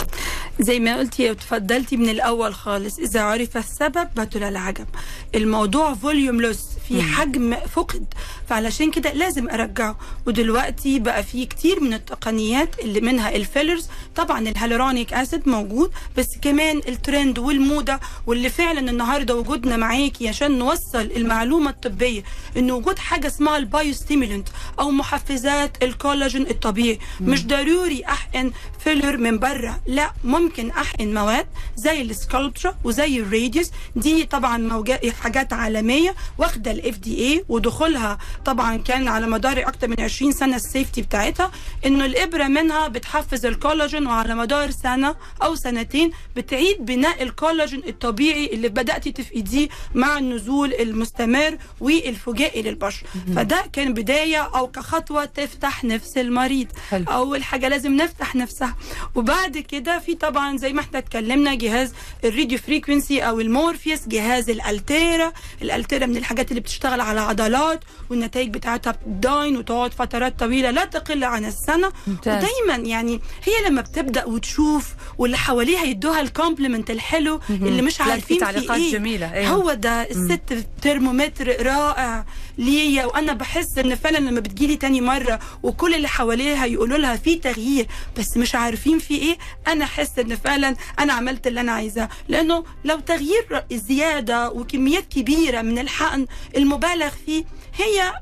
زي ما قلتي وتفضلتي من الأول خالص إذا عرف السبب بطل العجب الموضوع فوليوم لوس في حجم فقد. فعلشان كده لازم أرجعه. ودلوقتي بقى في كتير من التقنيات اللي منها ال fillers طبعا ال hyaluronic acid موجود بس كمان الترند والموضة واللي فعلا النهارده وجودنا معاكي عشان نوصل المعلومة الطبية. ان وجود حاجة اسمها ال bio stimulant أو محفزات الكولاجين الطبيعي. مش ضروري أحقن filler من بره لا ممكن أحقن مواد زي السكالبترا وزي الراديس. دي طبعا حاجات عالمية واخدة ال FDA ودخولها طبعا كان على مدار أكتر من 20 سنة ال safety بتاعتها. إنه الإبرة منها بتحفز الكولاجين وعلى مدار سنة أو سنتين بتعيد بناء الكولاجين الطبيعي اللي بداتي تفقديه مع النزول المستمر والفجائي للبشر. فده كان بداية أو كخطوة تفتح نفس المريض. حلو. أول حاجة لازم نفتح نفسها. وبعد كده في طبعا زي ما إحنا اتكلمنا جهاز ال radio frequency أو المورفيوس جهاز الألتيرا. الألتيرا من الحاجات اللي بتشتغل على عضلات والنتائج بتاعتها بتداين وتقعد فترات طويلة لا تقل عن السنة. ممتاز. ودايما يعني هي لما بتبدأ وتشوف واللي حواليها يدوها الكومبلمنت الحلو اللي مش عارفين في تعليقات إيه. جميلة، أيوة. هو ده الست ترمومتر رائع. ليا وأنا بحس إن فعلا لما بتجيلي تاني مرة وكل اللي حواليها يقولوا لها في تغيير بس مش عارفين في إيه أنا أحس إن فعلا أنا عملت اللي أنا عايزاه. لأنه لو تغيير زيادة وكميات كبيرة من الحقن المبالغ فيه هي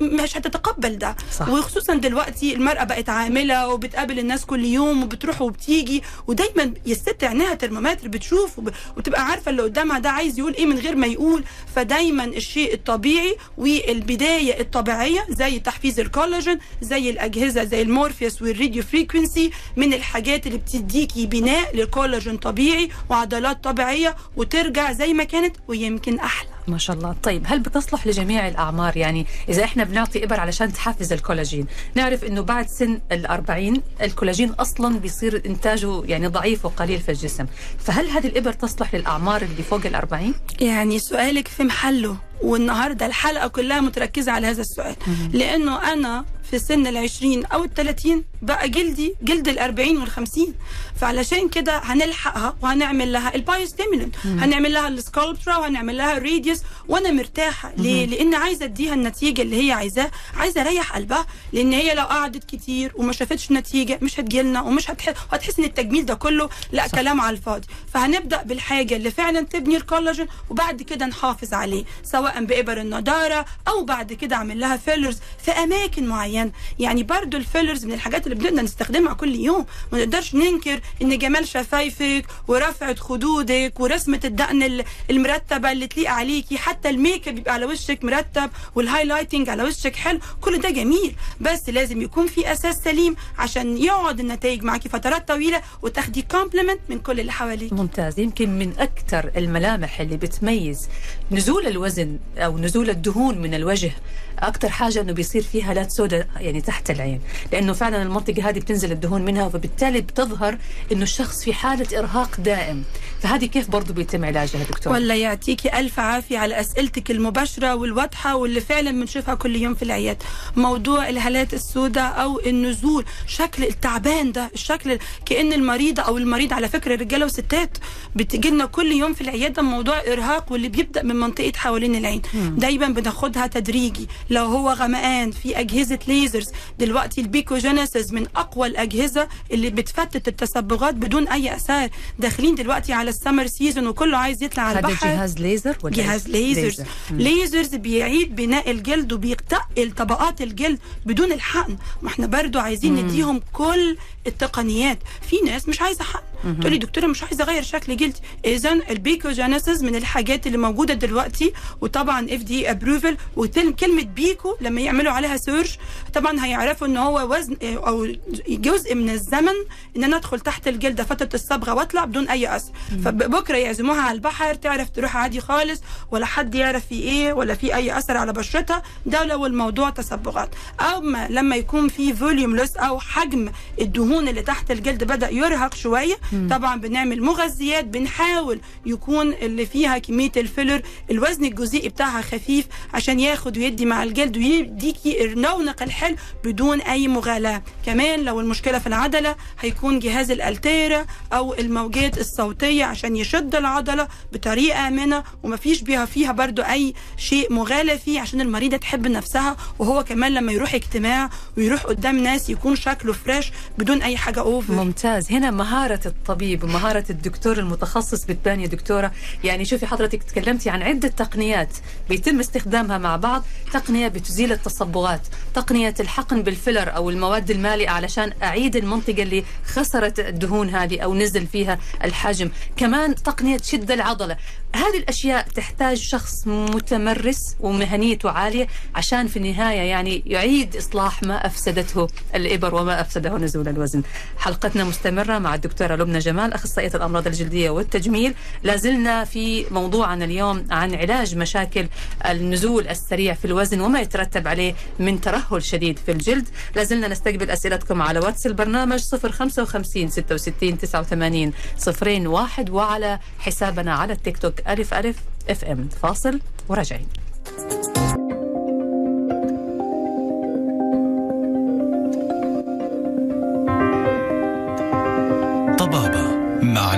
مش هتتقبل ده. صح. وخصوصا دلوقتي المرأة بقت عاملة وبتقابل الناس كل يوم وبتروح وبتيجي ودايما الست عينيها ترمومتر بتشوف وب- وتبقى عارفة اللي قدامها ده عايز يقول إيه من غير ما يقول. فدايما الشيء الطبيعي والبداية الطبيعية زي تحفيز الكولاجين زي الأجهزة زي ال Morpheus وال radio frequency من الحاجات اللي بتديكي بناء لكولاجين طبيعي وعضلات طبيعية وترجع زي ما كانت ويمكن أحلى. ما شاء الله. طيب هل بتصلح لجميع الأعمار؟ يعني إذا إحنا بنعطي إبر علشان تحفز الكولاجين. نعرف إنه بعد سن الأربعين الكولاجين أصلا بيصير إنتاجه يعني ضعيف وقليل في الجسم. فهل هذه الإبر تصلح للأعمار اللي فوق الأربعين؟ يعني سؤالك في محله والنهاردة الحلقة كلها متركزة على هذا السؤال. لأنه أنا في سن العشرين أو الثلاثين بقى جلدي جلد الأربعين والخمسين. فعلشان كده هنلحقها وهنعمل لها ال biostimulant هنعمل لها ال Sculptra وهنعمل لها ال Radiesse وأنا مرتاحة. ليه؟ لأن عايزة أديها النتيجة اللي هي عايزاه. عايزة أريح قلبها لأن هي لو قعدت كتير وما شافتش نتيجة مش هتجيلنا ومش هتحس هتحس إن التجميل ده كله لا صح. كلام على الفاضي. فهنبدأ بالحاجة اللي فعلا تبني الكولاجين وبعد كده نحافظ عليه سواء بإبر النضارة أو بعد كده أعمل لها fillers في أماكن معينة. يعني برضو ال fillers من الحاجات اللي بنقدر نستخدمها كل يوم. ما نقدرش ننكر إن جمال شفايفك ورفعة خدودك ورسمة الدقن ال- المرتبة اللي تليق عليكي حتى ال make up على وشك مرتب وال highlighting على وشك حلو. كل ده جميل بس لازم يكون في أساس سليم عشان يقعد النتائج معاكي فترات طويلة وتاخدي compliment من كل اللي حواليك. ممتاز. يمكن من أكثر الملامح اللي بتميز نزول الوزن أو نزول الدهون من الوجه أكثر حاجة أنه بيصير فيها هالات سوداء يعني تحت العين. لأنه فعلا المنطقة هذه بتنزل الدهون منها وبالتالي بتظهر أنه الشخص في حالة إرهاق دائم. فهذه كيف برضو بيتم علاجها دكتور؟ ولا يعطيكي ألف عافية على أسئلتك المباشرة والواضحة واللي فعلا بنشوفها كل يوم في العيادة. موضوع الهالات السوداء أو النزول شكل التعبان ده الشكل كأن المريضة أو المريض على فكرة رجالة وستات بتجي لنا كل يوم في العيادة موضوع إرهاق واللي بيبدأ من منطقة حوالين العين. دايما بناخدها تدريجي. لو هو غمقان في أجهزة ليزرز. دلوقتي ال Pico Genesis من أقوى الأجهزة اللي بتفتت التصبغات بدون أي أثار. داخلين دلوقتي على ال summer season وكله عايز يطلع على هذا البحر. جهاز ليزر ولا جهاز lasers. lasers بيعيد بناء الجلد وبيتقل طبقات الجلد بدون الحقن. ما إحنا برضو عايزين نديهم كل التقنيات. في ناس مش عايزة حقن. تقول لي دكتورة مش عايزة أغير شكل جلدي اذا ال Pico Genesis من الحاجات اللي موجودة دلوقتي وطبعا FDA approval وكلمه pico لما يعملوا عليها search طبعا هيعرفوا إن هو وزن أو جزء من الزمن إن أنا أدخل تحت الجلد فترة الصبغة وأطلع بدون أي اثر فبكرة يعزموها على البحر تعرف تروح عادي خالص ولا حد يعرف في إيه ولا في أي أثر على بشرتها. ده لو الموضوع تصبغات أما لما يكون في volume loss أو حجم الدهون اللي تحت الجلد بدأ يرهق شوية طبعا بنعمل مغذيات بنحاول يكون اللي فيها كمية ال filler الوزن الجزيئي بتاعها خفيف عشان ياخد ويدي مع الجلد ويديكي الرونق الحلو بدون أي مغالاه. كمان لو المشكلة في العضلة هيكون جهاز ال Ulthera أو الموجات الصوتية عشان يشد العضلة بطريقة آمنة ومفيش بيها فيها برضو أي شيء مغالى فيه عشان المريضة تحب نفسها. وهو كمان لما يروح اجتماع ويروح قدام ناس يكون شكله fresh بدون أي حاجة over ممتاز. هنا مهارة الطبيب ومهارة الدكتور المتخصص بتبان يا دكتورة. يعني شوفي حضرتك تكلمتي عن عدة تقنيات بيتم استخدامها مع بعض. تقنية بتزيل التصبغات تقنية الحقن بالفيلر أو المواد المالئة علشان أعيد المنطقة اللي خسرت الدهون هذه أو نزل فيها الحجم. كمان تقنية شد العضلة. هذه الأشياء تحتاج شخص متمرس ومهنيته عالية عشان في النهاية يعني يعيد إصلاح ما أفسدته الإبر وما أفسده نزول الوزن. حلقتنا مستمرة مع الدكتورة لبنى جمال أخصائية الأمراض الجلدية والتجميل. لازلنا في موضوعنا اليوم عن علاج مشاكل النزول السريع في الوزن وما يترتب عليه من ترهل شديد في الجلد. لازلنا نستقبل أسئلتكم على واتس البرنامج 055 66 89 صفرين واحد وعلى حسابنا على التيك توك ألف ألف FM. فاصل وراجعين.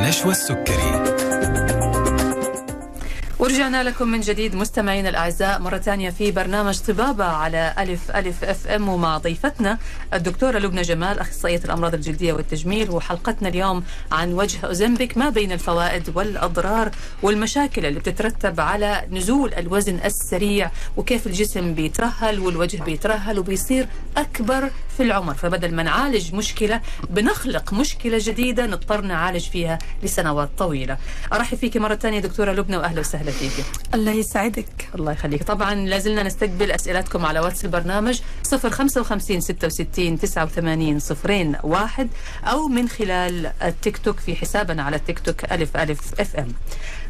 نشوى السكري. ورجعنا لكم من جديد مستمعينا الأعزاء مرة ثانية في برنامج طبابة على ألف ألف أف أم ومع ضيفتنا الدكتورة لبنى جمال أخصائية الأمراض الجلدية والتجميل وحلقتنا اليوم عن وجه أوزمبيك ما بين الفوائد والأضرار والمشاكل اللي بتترتب على نزول الوزن السريع وكيف الجسم بيترهل والوجه بيترهل وبيصير أكبر في العمر فبدل ما نعالج مشكلة بنخلق مشكلة جديدة نضطر نعالج فيها لسنوات طويلة. أرحب فيك مرة ثانية دكتورة لبنى وأهلا وسهلا فيك. الله يسعدك. الله يخليك. طبعا لازلنا نستقبل أسئلتكم على واتس البرنامج 055 66 89 صفرين واحد أو من خلال التيك توك في حسابنا على التيك توك ألف ألف FM.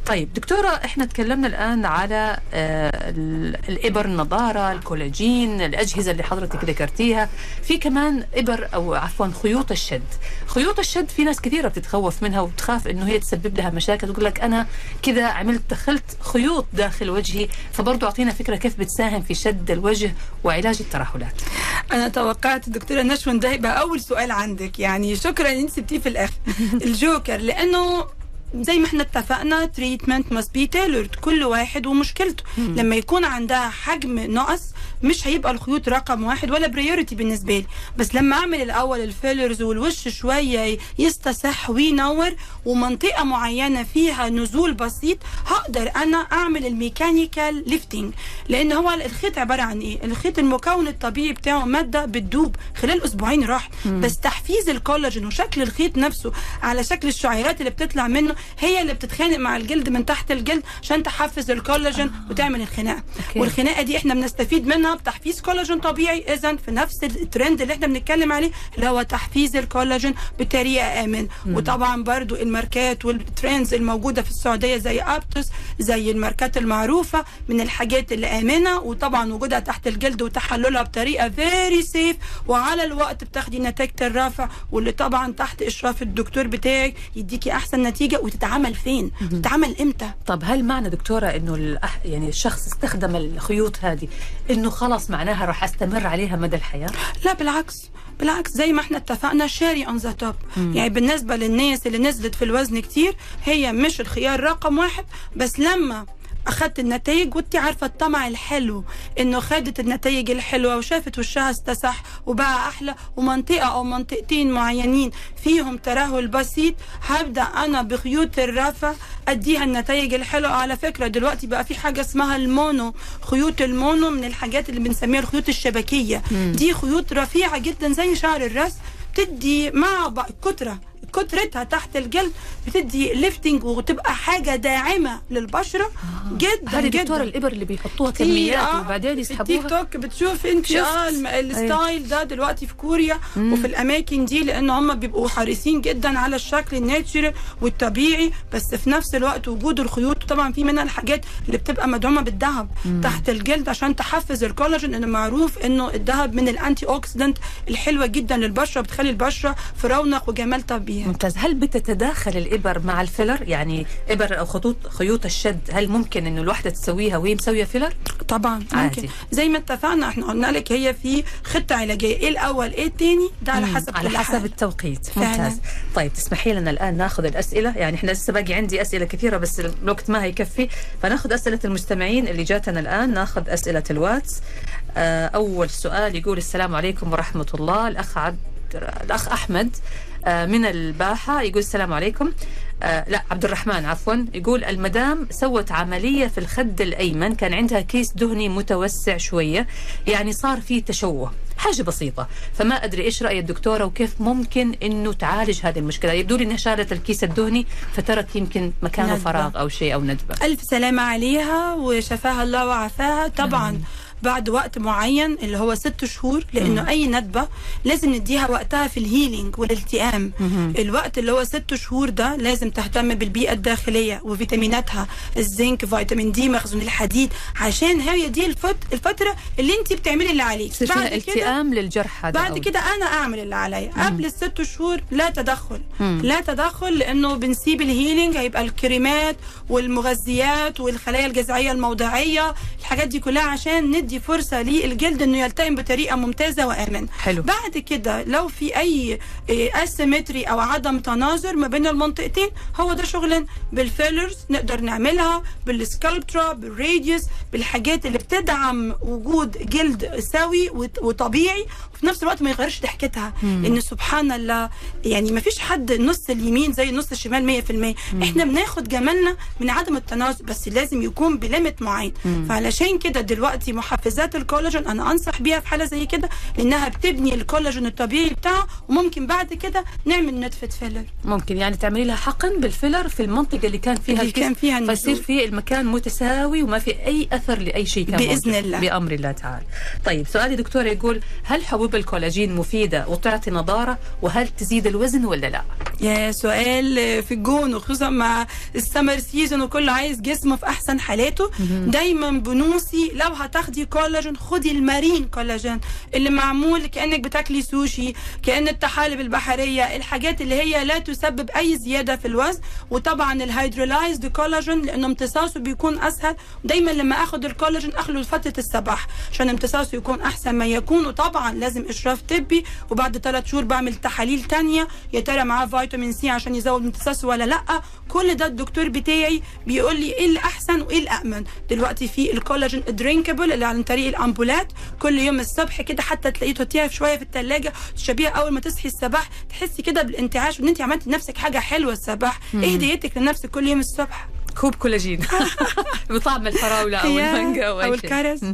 طيب دكتورة إحنا تكلمنا الآن على آه، ال- الإبر النضارة الكولاجين الأجهزة اللي حضرتك ذكرتيها. في كمان إبر أو عفوا خيوط الشد. خيوط الشد في ناس كثيرة بتتخوف منها وتخاف إنه هي تسبب لها مشاكل. تقول لك أنا كذا عملت دخلت خيوط داخل وجهي. فبرضو أعطينا فكرة كيف بتساهم في شد الوجه وعلاج الترهلات. أنا توقعت دكتورة نشوى ده يبقى اول سؤال عندك. يعني شكرا أنت سبتيه في الآخر الجوكر لأنه زي ما إحنا اتفقنا treatment must be tailored كل واحد ومشكلته. لما يكون عندها حجم نقص مش هيبقى الخيوط رقم واحد ولا priority بالنسبة لي. بس لما أعمل الأول ال fillers والوش شوية يستسح وينور ومنطقة معينة فيها نزول بسيط هقدر أنا أعمل ال mechanical lifting لأن هو الخيط عبارة عن إيه؟ الخيط المكون الطبيعي بتاعه مادة بتدوب خلال أسبوعين راح. بس تحفيز الكولاجين وشكل الخيط نفسه على شكل الشعيرات اللي بتطلع منه هي اللي بتتخانق مع الجلد من تحت الجلد عشان تحفز الكولاجين وتعمل الخناقة. okay. والخناقة دي إحنا بنستفيد منها بتحفيز كولاجين طبيعي. اذا في نفس الترند اللي إحنا بنتكلم عليه اللي هو تحفيز الكولاجين بطريقة آمنة وطبعا برضو الماركات وال trends الموجودة في السعودية زي Aptos زي الماركات المعروفة من الحاجات اللي آمنة. وطبعا وجودها تحت الجلد وتحللها بطريقة very safe وعلى الوقت بتاخدي نتيجه الرفع واللي طبعا تحت إشراف الدكتور بتاعك يديكي أحسن نتيجة وتتعمل فين؟ تتعمل إمتى؟ طب هل معنى دكتورة إنه الأح... يعني الشخص استخدم الخيوط هذه إنه خلاص معناها راح أستمر عليها مدى الحياة؟ لا بالعكس. بالعكس زي ما إحنا اتفقنا cherry on the top يعني بالنسبة للناس اللي نزلت في الوزن كتير هي مش الخيار رقم واحد بس لما اخدت النتائج وانت عارفة الطمع الحلو إنه خدت النتائج الحلوة وشافت وشها استسح وبقى أحلى ومنطقة أو منطقتين معينين فيهم ترهل بسيط هبدأ أنا بخيوط الرفع أديها النتائج الحلوة. على فكرة دلوقتي بقى في حاجة اسمها ال mono خيوط ال mono من الحاجات اللي بنسميها الخيوط الشبكية. دي خيوط رفيعة جدا زي شعر الرأس تدي مع كترة. كترتها تحت الجلد بتدي lifting وتبقى حاجة داعمة للبشرة جدا هذه جدا. دكتور الإبر اللي بيحطوها كميات آه. وبعدين في التيك يسحبوها. توك بتشوف انت. آه الم- ال style ده دلوقتي في كوريا وفي الأماكن دي لأن هم بيبقوا حريصين جدا على الشكل ال natural والطبيعي بس في نفس الوقت وجود الخيوط. طبعا في منها الحاجات اللي بتبقى مدعومة بالذهب تحت الجلد عشان تحفز الكولاجين إنه معروف إنه الذهب من ال antioxidant الحلوة جدا للبشرة بتخلي البشرة في رونق وجمال طبيعي. ممتاز. هل بتتداخل الإبر مع الفيلر؟ يعني إبر أو خطوط خيوط الشد هل ممكن إنه الواحده تسويها وهي مسوية فيلر؟ طبعا عادي. ممكن زي ما اتفقنا إحنا قلنا لك هي في خطة علاجية. إيه الأول؟ إيه الثاني ده على حسب على حسب حاجة. التوقيت. فعلاً. ممتاز. طيب تسمحي لنا الآن ناخذ الأسئلة. يعني إحنا لسه باقي عندي أسئلة كثيرة بس الوقت ما هيكفي. فناخذ أسئلة المستمعين اللي جاتنا الآن. ناخذ أسئلة الواتس. آه، أول سؤال يقول السلام عليكم ورحمة الله. الأخ عبد الأخ أحمد. آه، من الباحة يقول السلام عليكم. آه لا عبد الرحمن عفوا. يقول المدام سوت عملية في الخد الأيمن كان عندها كيس دهني متوسع شوية يعني صار فيه تشوه حاجة بسيطة. فما أدري إيش رأي الدكتورة وكيف ممكن إنه تعالج هذه المشكلة. يبدو لي إنها شالت الكيس الدهني فترك يمكن مكانه ندبة. فراغ أو شيء أو ندبة. ألف سلامة عليها وشفاها الله وعافاها. طبعا بعد وقت معين اللي هو ست شهور لأنه أي ندبة لازم نديها وقتها في ال healing والالتئام. الوقت اللي هو ست شهور ده لازم تهتم بالبيئة الداخلية وفيتاميناتها الزنك فيتامين دي مخزون الحديد عشان هي دي الفت... الفترة اللي انت بتعملي اللي عليك بعد التئام للجرح هذا بعد كده أنا أعمل اللي عليا. قبل الست شهور لا تدخل. لا تدخل لأنه بنسيب ال healing هيبقى الكريمات والمغذيات والخلايا الجذعية الموضعية الحاجات دي كلها عشان ندي فرصة للجلد إنه يلتئم بطريقة ممتازة وآمن. حلو. بعد كده لو في أي asymmetry أو عدم تناظر ما بين المنطقتين هو ده شغل بال fillers نقدر نعملها بال Sculptra بال Radiesse بالحاجات اللي بتدعم وجود جلد سوي وط- وطبيعي. وفي نفس الوقت ما يغيرش ضحكتها. لأن سبحان الله يعني ما فيش حد نص اليمين زي نص الشمال 100% إحنا بناخد جمالنا من عدم التناسق بس لازم يكون ب limit معين. فعلشان كده دلوقتي محفزات الكولاجين أنا أنصح بيها في حالة زي كده لانها بتبني الكولاجين الطبيعي بتاعه وممكن بعد كده نعمل نتفه فيلر. ممكن يعني تعملي لها حقن بالفيلر في المنطقة اللي كان فيها اللي كان فيها. فيصير في المكان متساوي وما في أي أثر لأي شيء كان بإذن موجود. الله. بأمر الله تعالى. طيب سؤالي دكتور يقول هل حبوب الكولاجين مفيدة وتعطي نضارة وهل تزيد الوزن ولا لا؟ يا سؤال في الجون وخصوصا مع ال summer season وكله عايز جسمه في أحسن حالاته. دايما بنوصي لو هتاخدي كولاجين خدي ال marine collagen اللي معمول كأنك بتاكلي سوشي كأن الطحالب البحرية الحاجات اللي هي لا تسبب أي زيادة في الوزن. وطبعا ال hydrolyzed collagen لأنه امتصاصه بيكون أسهل. دايما لما آخد الكولاجين اخده لفترة الصباح عشان امتصاصه يكون أحسن ما يكون. وطبعا لازم إشراف طبي وبعد ثلاث شهور بعمل تحاليل تانية. يا ترى معاه فيتامين سي عشان يزود امتصاصه ولا لأ؟ كل ده الدكتور بتاعي بيقول لي إيه الأحسن وإيه الامن دلوقتي في الكولاجين drinkable اللي عن طريق الأمبولات. كل يوم الصبح كده حتى تلاقيه تحطيها شوية في الثلاجه تشربيها أول ما تصحي الصباح تحسي كده بالانتعاش وإن انت عملتي لنفسك حاجة حلوة الصباح. إيه هديتك لنفسك كل يوم الصبح. كوب كولاجين بطعم الفراولة أو المانجا أو, أو. الكرز.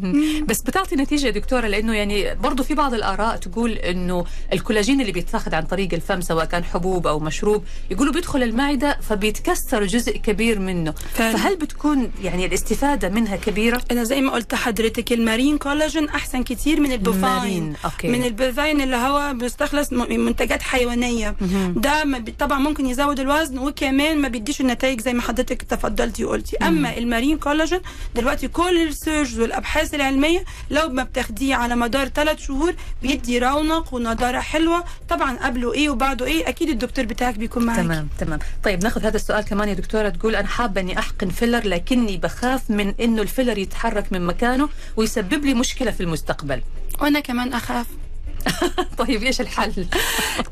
بس بتعطي نتيجة يا دكتورة لأنه يعني برضه في بعض الآراء تقول إنه الكولاجين اللي بيتاخذ عن طريق الفم سواء كان حبوب أو مشروب يقولوا بيدخل المعدة فبيتكسر جزء كبير منه فعلا. فهل بتكون يعني الاستفادة منها كبيرة أنا زي ما قلت لحضرتك المارين كولاجين أحسن كتير من ال bovine okay. من ال bovine اللي هو بيستخلص من منتجات حيوانية ده طبعا ممكن يزود الوزن وكمان ما بيديش النتائج زي ما حضرتك تفضلتي وقلتي. أما ال marine collagen دلوقتي كل ال research والأبحاث العلمية لو ما بتاخديه على مدار ثلاث شهور بيدي رونق ونضارة حلوة. طبعا قبله إيه وبعده إيه أكيد الدكتور بتاعك بيكون معاك. تمام تمام. طيب ناخذ هذا السؤال كمان يا دكتورة. تقول أنا حابة إني أحقن فيلر لكني بخاف من إنه الفيلر يتحرك من مكانه ويسبب لي مشكلة في المستقبل. وأنا كمان أخاف. طيب إيش الحل؟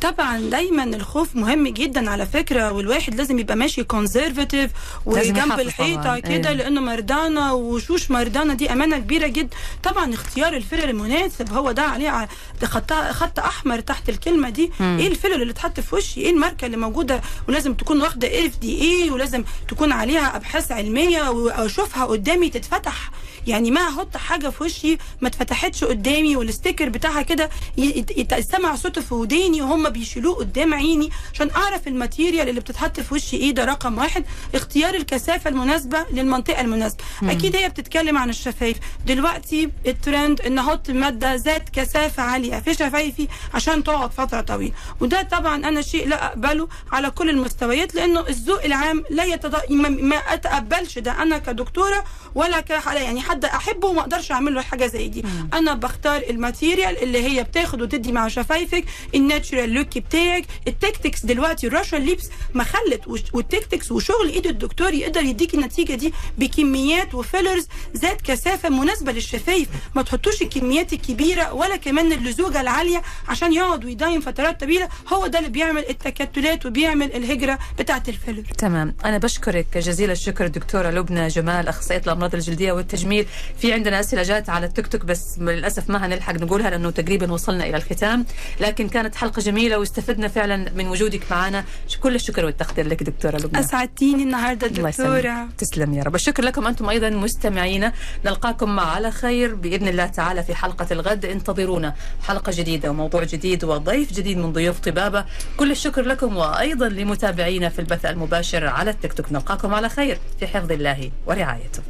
طبعا دايما الخوف مهم جدا على فكرة والواحد لازم يبقى ماشي conservative وجنب الحيطة. كده أيوة. لأنه مرضانا وشوش مرضانا دي أمانة كبيرة جدا. طبعا اختيار الفيلر المناسب هو ده عليه خط خط أحمر تحت الكلمة دي. إيه الفيلر اللي اتحط في وشي؟ إيه الماركة اللي موجودة؟ ولازم تكون واخدة FDA ولازم تكون عليها أبحاث علمية واشوفها قدامي تتفتح يعني ما أحط حاجة في وشي ما اتفتحتش قدامي وال sticker بتاعها كده ي- يت- يتسمع صوته في وداني وهم بيشيلوه قدام عيني عشان أعرف ال material اللي بتتحط في وشي إيه ده رقم واحد. اختيار الكثافة المناسبة للمنطقة المناسبة. أكيد هي بتتكلم عن الشفايف. دلوقتي الترند إن أحط مادة ذات كثافة عالية في شفايفي عشان تقعد فترة طويلة. وده طبعا أنا شيء لا أقبله على كل المستويات لأنه الذوق العام لا يتض... ما- أتقبلش ده أنا كدكتورة ولا ك يعني حد أحبه وما أقدرش أعمل له حاجة زي دي. أنا بختار ال material اللي هي بتاخد وتدي مع شفايفك ال natural look بتاعك. ال techniques دلوقتي ال Russian lips ما خلت وال techniques وشغل إيد الدكتور يقدر يديك النتيجة دي بكميات و fillers ذات كثافة مناسبة للشفايف. ما تحطوش الكميات الكبيرة ولا كمان اللزوجة العالية عشان يقعد ويدايم فترات طويلة. هو ده اللي بيعمل التكتلات وبيعمل الهجرة بتاعه الفيلر تمام. أنا بشكرك جزيل الشكر دكتورة لبنى جمال أخصائية الأمراض الجلدية والتجميل. في عندنا أسئلة جات على التيك توك بس للأسف ما هنلحق نقولها لأنه تقريبا وصلنا إلى الختام. لكن كانت حلقة جميلة واستفدنا فعلا من وجودك معنا كل الشكر والتقدير لك دكتورة لبنى. أسعدتيني النهارده دكتورة. تسلم يا رب. الشكر لكم أنتم أيضا مستمعينا نلقاكم مع على خير بإذن الله تعالى في حلقة الغد. انتظرونا حلقة جديدة وموضوع جديد وضيف جديد من ضيوف طبابة. كل الشكر لكم وأيضا لمتابعينا في البث المباشر على التيك توك. نلقاكم على خير في حفظ الله ورعايته.